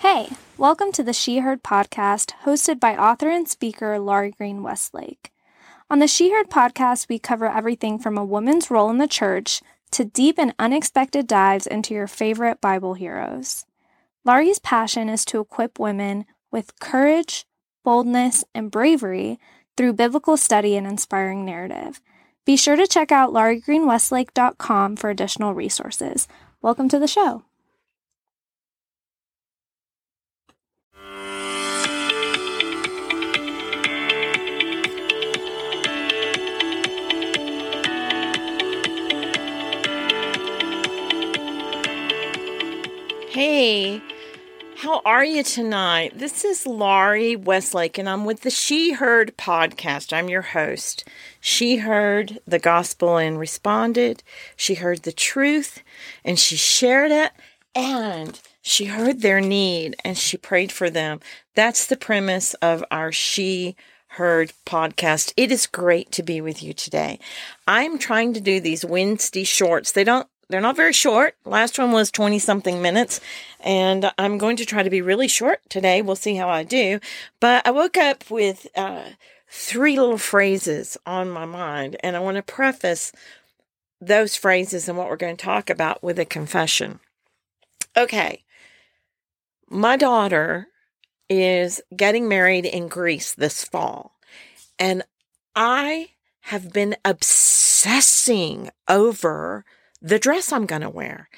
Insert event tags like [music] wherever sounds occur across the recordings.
Hey, welcome to the She Heard podcast, hosted by author and speaker Laurie Green Westlake. On the She Heard podcast, we cover everything from a woman's role in the church to deep and unexpected dives into your favorite Bible heroes. Laurie's passion is to equip women with courage, boldness, and bravery through biblical study and inspiring narrative. Be sure to check out lauriegreenwestlake.com for additional resources. Welcome to the show. Hey, how are you tonight? This is Laurie Westlake, and I'm with the She Heard podcast. I'm your host. She heard the gospel and responded. She heard the truth and she shared it, and she heard their need and she prayed for them. That's the premise of our She Heard podcast. It is great to be with you today. I'm trying to do these Wednesday shorts. They don't they're not very short. Last one was 20 something minutes, and I'm going to try to be really short today. We'll see how I do. But I woke up with uh, three little phrases on my mind, and I want to preface those phrases and what we're going to talk about with a confession. Okay. My daughter is getting married in Greece this fall, and I have been obsessing over the dress I'm going to wear.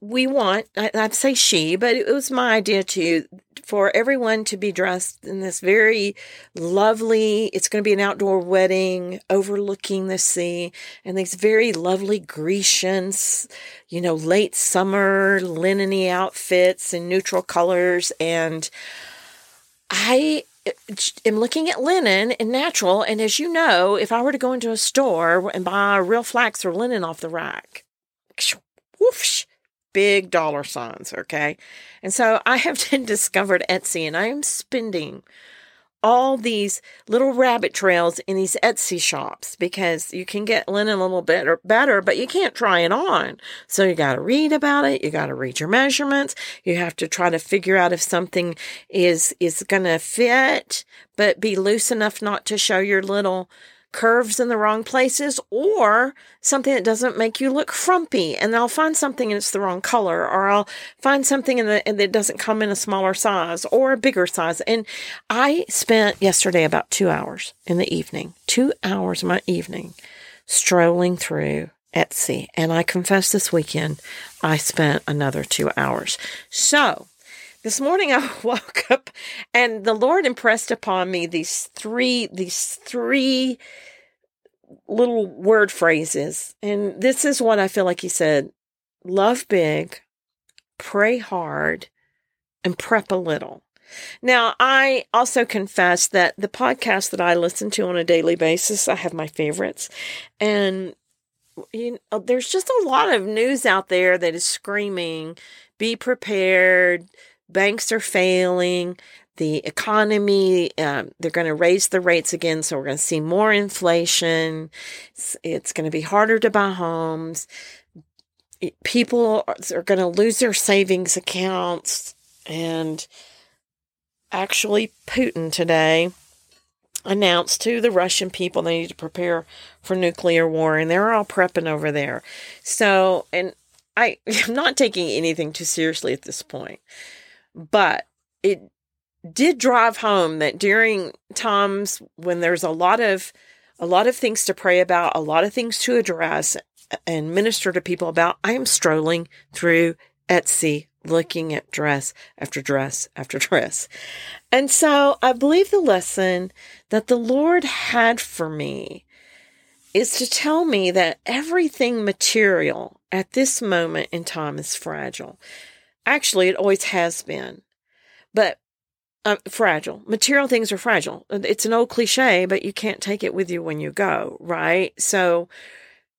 We want, I'd say she, but it was my idea to, for everyone to be dressed in this very lovely, it's going to be an outdoor wedding overlooking the sea and these very lovely Grecian, you know, late summer linen outfits in neutral colors. And I am looking at linen and natural. And as you know, if I were to go into a store and buy real flax or linen off the rack, whoosh, big dollar signs. Okay. And so I have [laughs] discovered Etsy and I am spending all these little rabbit trails in these Etsy shops because you can get linen a little bit better, but you can't try it on. So you got to read about it. You got to read your measurements. You have to try to figure out if something is, is going to fit, but be loose enough not to show your little curves in the wrong places or something that doesn't make you look frumpy and I'll find something and it's the wrong color or I'll find something in the, that doesn't come in a smaller size or a bigger size. And I spent yesterday about two hours in the evening, two hours of my evening strolling through Etsy. And I confess this weekend I spent another two hours. So this morning I [laughs] woke up and the Lord impressed upon me these three, these three little word phrases. And this is what I feel like he said love big, pray hard, and prep a little. Now, I also confess that the podcast that I listen to on a daily basis, I have my favorites. And you know, uh, there's just a lot of news out there that is screaming, be prepared, banks are failing, the economy, um, they're going to raise the rates again. So we're going to see more inflation. It's, it's going to be harder to buy homes. People are, going to lose their savings accounts. And actually, Putin today announced to the Russian people they need to prepare for nuclear war. And they're all prepping over there. So, and I, [laughs] I'm not taking anything too seriously at this point. But it did drive home that during times when there's a lot of a lot of things to pray about, a lot of things to address and minister to people about, I am strolling through Etsy looking at dress after dress after [laughs] dress. And so I believe the lesson that the Lord had for me is to tell me that everything material at this moment in time is fragile. Actually, it always has been. But uh, fragile. Material things are fragile. It's an old cliche, but you can't take it with you when you go, right? So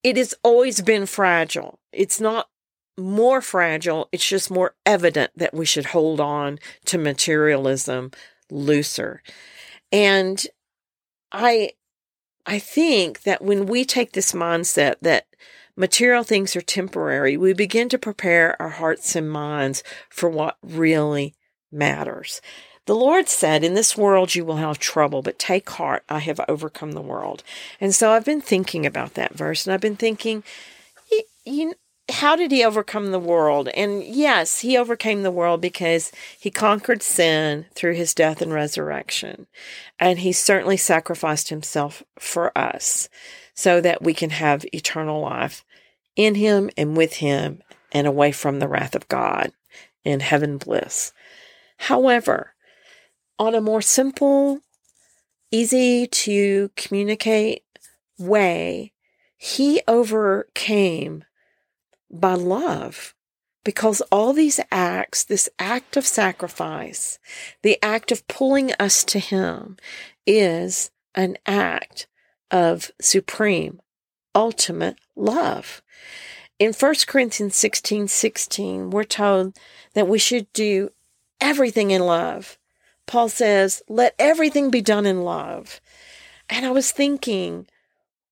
it has always been fragile. It's not more fragile. It's just more evident that we should hold on to materialism looser. And I, I think that when we take this mindset that material things are temporary, we begin to prepare our hearts and minds for what really matters. The Lord said, In this world you will have trouble, but take heart, I have overcome the world. And so I've been thinking about that verse, and I've been thinking, you, how did he overcome the world? And yes, he overcame the world because he conquered sin through his death and resurrection. And he certainly sacrificed himself for us so that we can have eternal life in him and with him and away from the wrath of God in heaven bliss. However, on a more simple, easy to communicate way, he overcame by love. Because all these acts, this act of sacrifice, the act of pulling us to Him, is an act of supreme, ultimate love. In 1 Corinthians 16 16, we're told that we should do everything in love. Paul says, let everything be done in love. And I was thinking,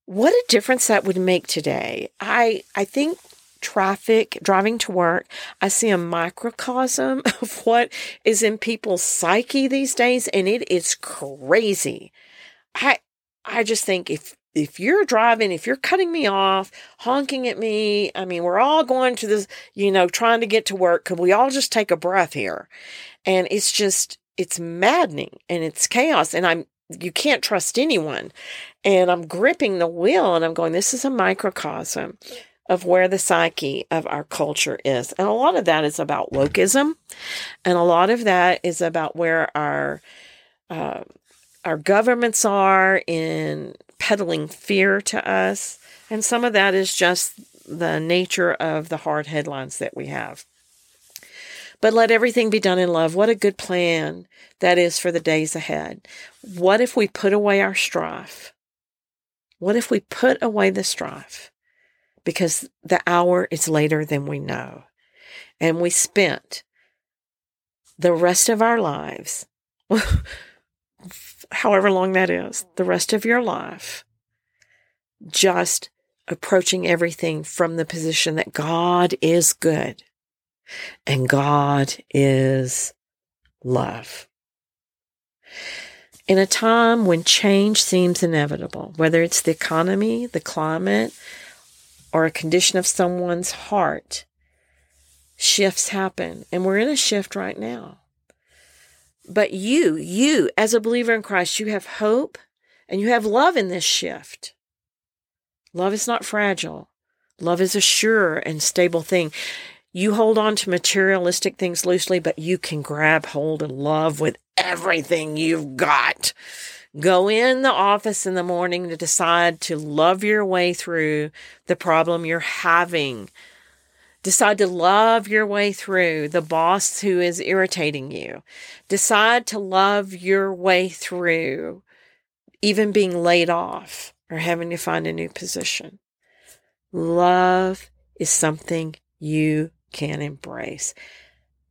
what a difference that would make today. I, I think traffic, driving to work, I see a microcosm [laughs] of what is in people's psyche these days, and it is crazy. I I just think if if you're driving, if you're cutting me off, honking at me, I mean, we're all going to this, you know, trying to get to work. Could we all just take a breath here? And it's just, it's maddening and it's chaos. And I'm, you can't trust anyone. And I'm gripping the wheel and I'm going, this is a microcosm of where the psyche of our culture is. And a lot of that is about wokeism. And a lot of that is about where our, uh, our governments are in peddling fear to us. And some of that is just the nature of the hard headlines that we have. But let everything be done in love. What a good plan that is for the days ahead. What if we put away our strife? What if we put away the strife? because the hour is later than we know. And we spent the rest of our lives, [laughs] however long that is, the rest of your life, just approaching everything from the position that God is good and God is love. In a time when change seems inevitable, whether it's the economy, the climate, or a condition of someone's heart, shifts happen. And we're in a shift right now. But you, you, as a believer in Christ, you have hope and you have love in this shift. Love is not fragile. Love is a sure and stable thing. You hold on to materialistic things loosely, but you can grab hold of love with everything you've got. Go in the office in the morning to decide to love your way through the problem you're having. Decide to love your way through the boss who is irritating you. Decide to love your way through even being laid off or having to find a new position. Love is something you can embrace.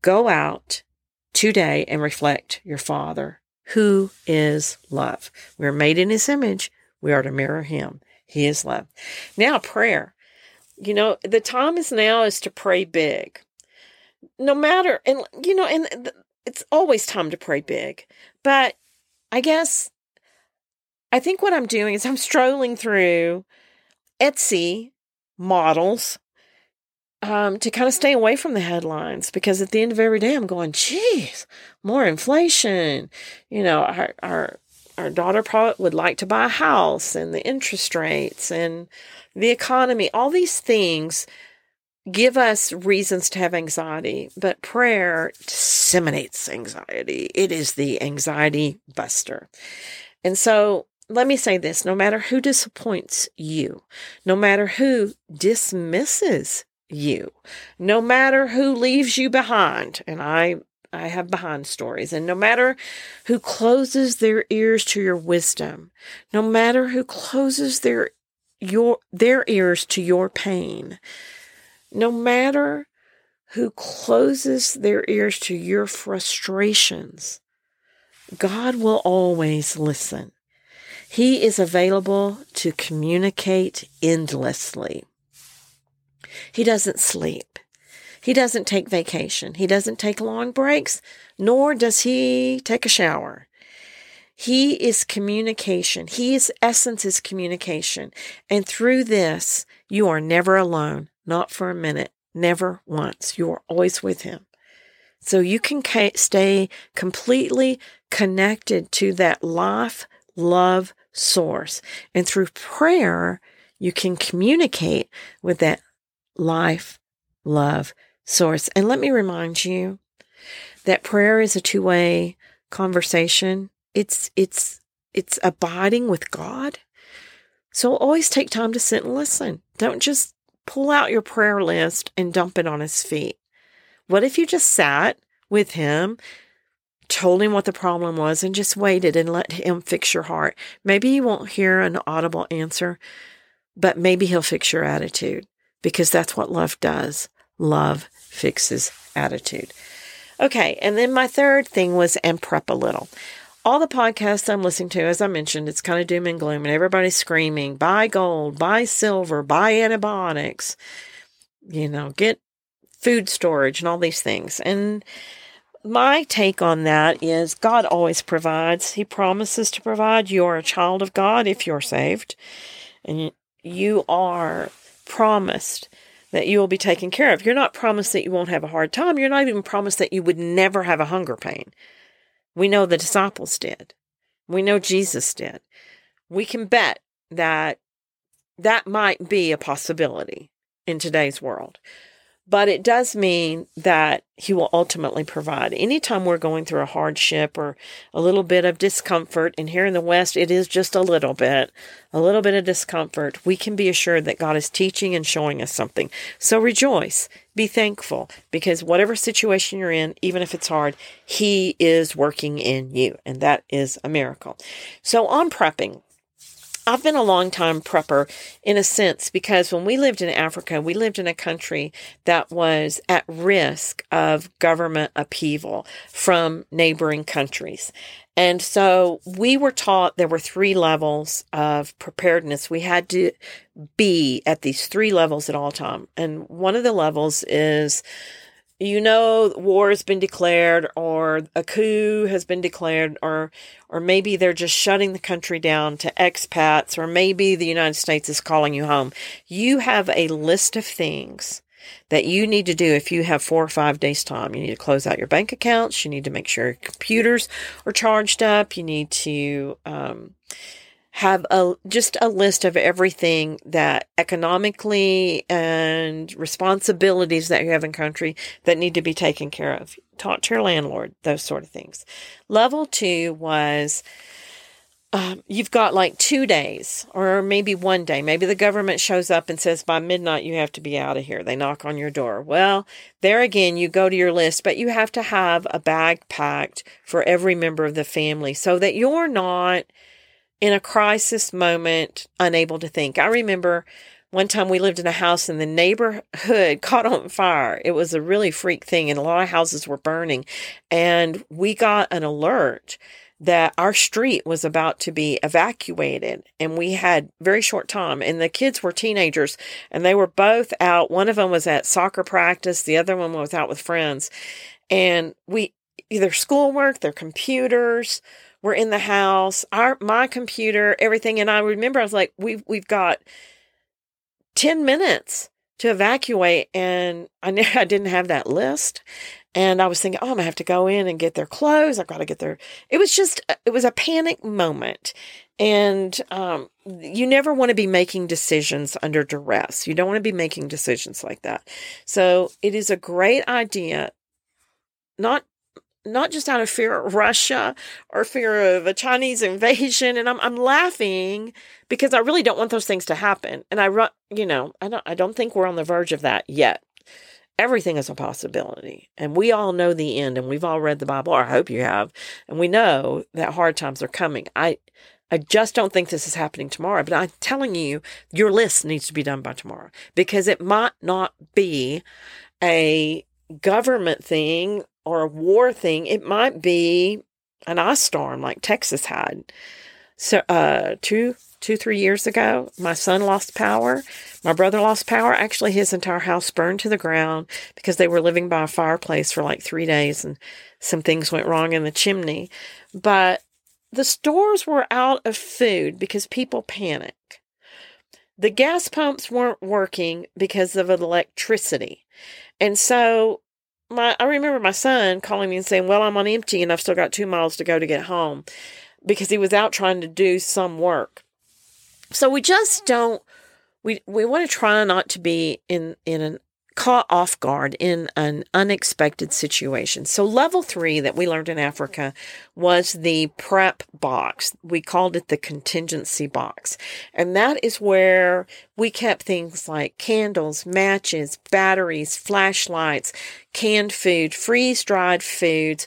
Go out today and reflect your Father who is love. We're made in his image. We are to mirror him. He is love. Now, prayer. You know, the time is now is to pray big. No matter, and, you know, and it's always time to pray big. But I guess I think what I'm doing is I'm strolling through Etsy models um, to kind of stay away from the headlines because at the end of every day, I'm going, geez, more inflation. You know, our, our, our daughter probably would like to buy a house and the interest rates and the economy, all these things give us reasons to have anxiety, but prayer disseminates anxiety. It is the anxiety buster. And so let me say this no matter who disappoints you, no matter who dismisses you, no matter who leaves you behind. And I, I have behind stories. And no matter who closes their ears to your wisdom, no matter who closes their your their ears to your pain, no matter who closes their ears to your frustrations, God will always listen. He is available to communicate endlessly. He doesn't sleep. He doesn't take vacation. He doesn't take long breaks, nor does he take a shower. He is communication. His essence is communication. And through this, you are never alone, not for a minute, never once. You are always with him. So you can stay completely connected to that life, love source. And through prayer, you can communicate with that life, love source. And let me remind you that prayer is a two way conversation. It's, it's, it's abiding with God. So always take time to sit and listen. Don't just pull out your prayer list and dump it on his feet. What if you just sat with him, told him what the problem was, and just waited and let him fix your heart? Maybe you won't hear an audible answer, but maybe he'll fix your attitude because that's what love does. Love fixes attitude. Okay, and then my third thing was and prep a little. All the podcasts I'm listening to, as I mentioned, it's kind of doom and gloom, and everybody's screaming, buy gold, buy silver, buy antibiotics, you know, get food storage and all these things. And my take on that is God always provides. He promises to provide. You are a child of God if you're saved. And you are promised that you will be taken care of. You're not promised that you won't have a hard time. You're not even promised that you would never have a hunger pain. We know the disciples did. We know Jesus did. We can bet that that might be a possibility in today's world. But it does mean that He will ultimately provide. Anytime we're going through a hardship or a little bit of discomfort, and here in the West, it is just a little bit, a little bit of discomfort, we can be assured that God is teaching and showing us something. So rejoice, be thankful, because whatever situation you're in, even if it's hard, He is working in you, and that is a miracle. So on prepping, I've been a long time prepper in a sense because when we lived in Africa, we lived in a country that was at risk of government upheaval from neighboring countries. And so we were taught there were three levels of preparedness. We had to be at these three levels at all time. And one of the levels is you know war has been declared or a coup has been declared or or maybe they're just shutting the country down to expats or maybe the United States is calling you home. You have a list of things that you need to do if you have 4 or 5 days time. You need to close out your bank accounts. You need to make sure your computers are charged up. You need to um, have a just a list of everything that economically and responsibilities that you have in country that need to be taken care of. Talk to your landlord, those sort of things. Level two was um, you've got like two days or maybe one day. Maybe the government shows up and says by midnight you have to be out of here. They knock on your door. Well, there again, you go to your list, but you have to have a bag packed for every member of the family so that you're not in a crisis moment, unable to think. I remember one time we lived in a house and the neighborhood [laughs] caught on fire. It was a really freak thing, and a lot of houses were burning. And we got an alert that our street was about to be evacuated and we had very short time and the kids were teenagers and they were both out one of them was at soccer practice the other one was out with friends and we either schoolwork their computers were in the house, our my computer, everything. And I remember I was like, we've we've got 10 minutes to evacuate and I knew [laughs] I didn't have that list. And I was thinking, oh, I'm gonna have to go in and get their clothes. I've got to get their. It was just, it was a panic moment, and um, you never want to be making decisions under duress. You don't want to be making decisions like that. So it is a great idea, not not just out of fear of Russia or fear of a Chinese invasion. And I'm, I'm laughing because I really don't want those things to happen. And I, you know, I don't, I don't think we're on the verge of that yet. Everything is a possibility. And we all know the end and we've all read the Bible, or I hope you have. And we know that hard times are coming. I, I just don't think this is happening tomorrow, but I'm telling you, your list needs to be done by tomorrow because it might not be a government thing or a war thing, it might be an ice storm like Texas had. so uh, two, two, three years ago, my son lost power. My brother lost power. Actually, his entire house burned to the ground because they were living by a fireplace for like three days and some things went wrong in the chimney. But the stores were out of food because people panic. The gas pumps weren't working because of electricity. And so my I remember my son calling me and saying, "Well, I'm on empty and I've still got 2 miles to go to get home." Because he was out trying to do some work. So we just don't we we want to try not to be in in an caught off guard in an unexpected situation. So, level three that we learned in Africa was the prep box. We called it the contingency box. And that is where we kept things like candles, matches, batteries, flashlights, canned food, freeze dried foods.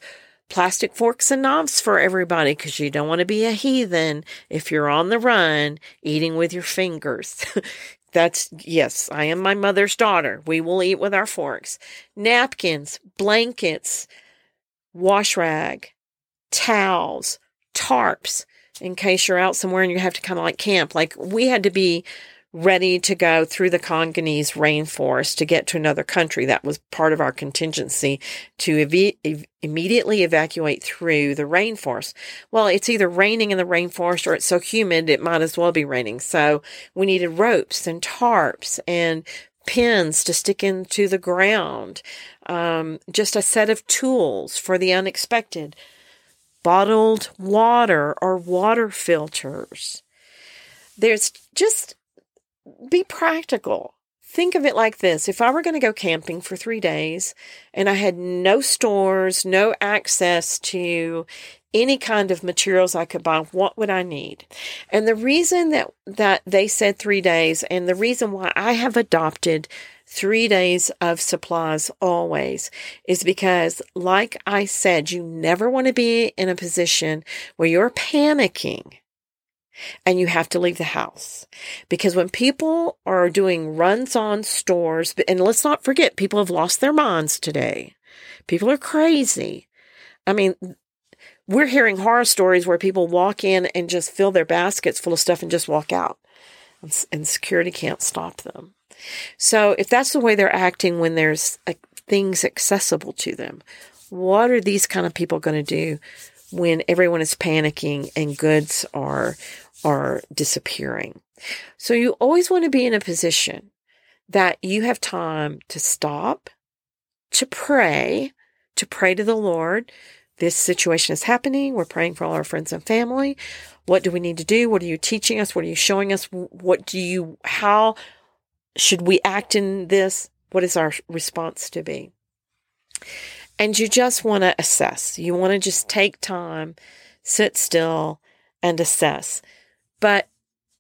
Plastic forks and knives for everybody because you don't want to be a heathen if you're on the run eating with your fingers. [laughs] That's yes, I am my mother's daughter. We will eat with our forks. Napkins, blankets, wash rag, towels, tarps in case you're out somewhere and you have to kind of like camp. Like we had to be ready to go through the Congolese rainforest to get to another country. That was part of our contingency to ev- ev- immediately evacuate through the rainforest. Well, it's either raining in the rainforest or it's so humid it might as well be raining. So we needed ropes and tarps and pins to stick into the ground, um, just a set of tools for the unexpected, bottled water or water filters. There's just be practical. Think of it like this. If I were going to go camping for three days and I had no stores, no access to any kind of materials I could buy, what would I need? And the reason that, that they said three days and the reason why I have adopted three days of supplies always is because, like I said, you never want to be in a position where you're panicking and you have to leave the house. Because when people are doing runs on stores, and let's not forget, people have lost their minds today. People are crazy. I mean, we're hearing horror stories where people walk in and just fill their baskets full of stuff and just walk out, and security can't stop them. So, if that's the way they're acting when there's things accessible to them, what are these kind of people going to do when everyone is panicking and goods are are disappearing. So you always want to be in a position that you have time to stop, to pray, to pray to the Lord. This situation is happening. We're praying for all our friends and family. What do we need to do? What are you teaching us? What are you showing us? What do you, how should we act in this? What is our response to be? And you just want to assess. You want to just take time, sit still, and assess. But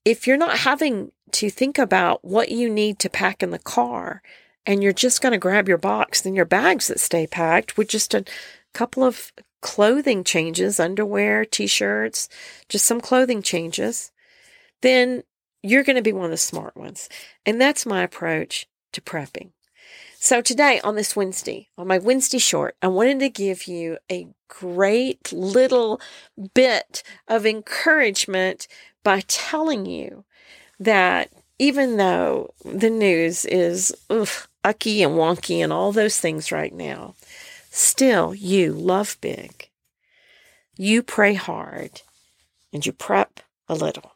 if you're not having to think about what you need to pack in the car and you're just going to grab your box and your bags that stay packed with just a couple of clothing changes, underwear, t shirts, just some clothing changes, then you're going to be one of the smart ones. And that's my approach to prepping. So today on this Wednesday, on my Wednesday short, I wanted to give you a great little bit of encouragement by telling you that even though the news is ugh, ucky and wonky and all those things right now, still you love big. You pray hard and you prep a little.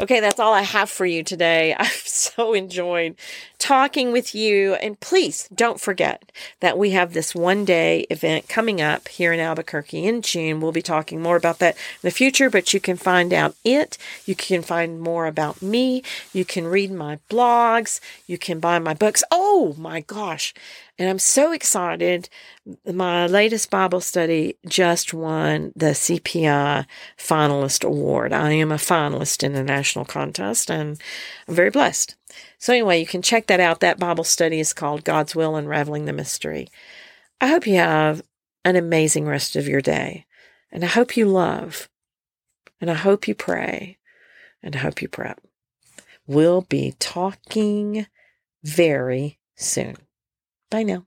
Okay, that's all I have for you today. [laughs] I've so enjoyed talking with you. And please don't forget that we have this one day event coming up here in Albuquerque in June. We'll be talking more about that in the future, but you can find out it. You can find more about me. You can read my blogs. You can buy my books. Oh my gosh. And I'm so excited. My latest Bible study just won the CPI Finalist Award. I am a finalist in the national contest and I'm very blessed. So, anyway, you can check that out. That Bible study is called God's Will Unraveling the Mystery. I hope you have an amazing rest of your day. And I hope you love. And I hope you pray. And I hope you prep. We'll be talking very soon. Bye now.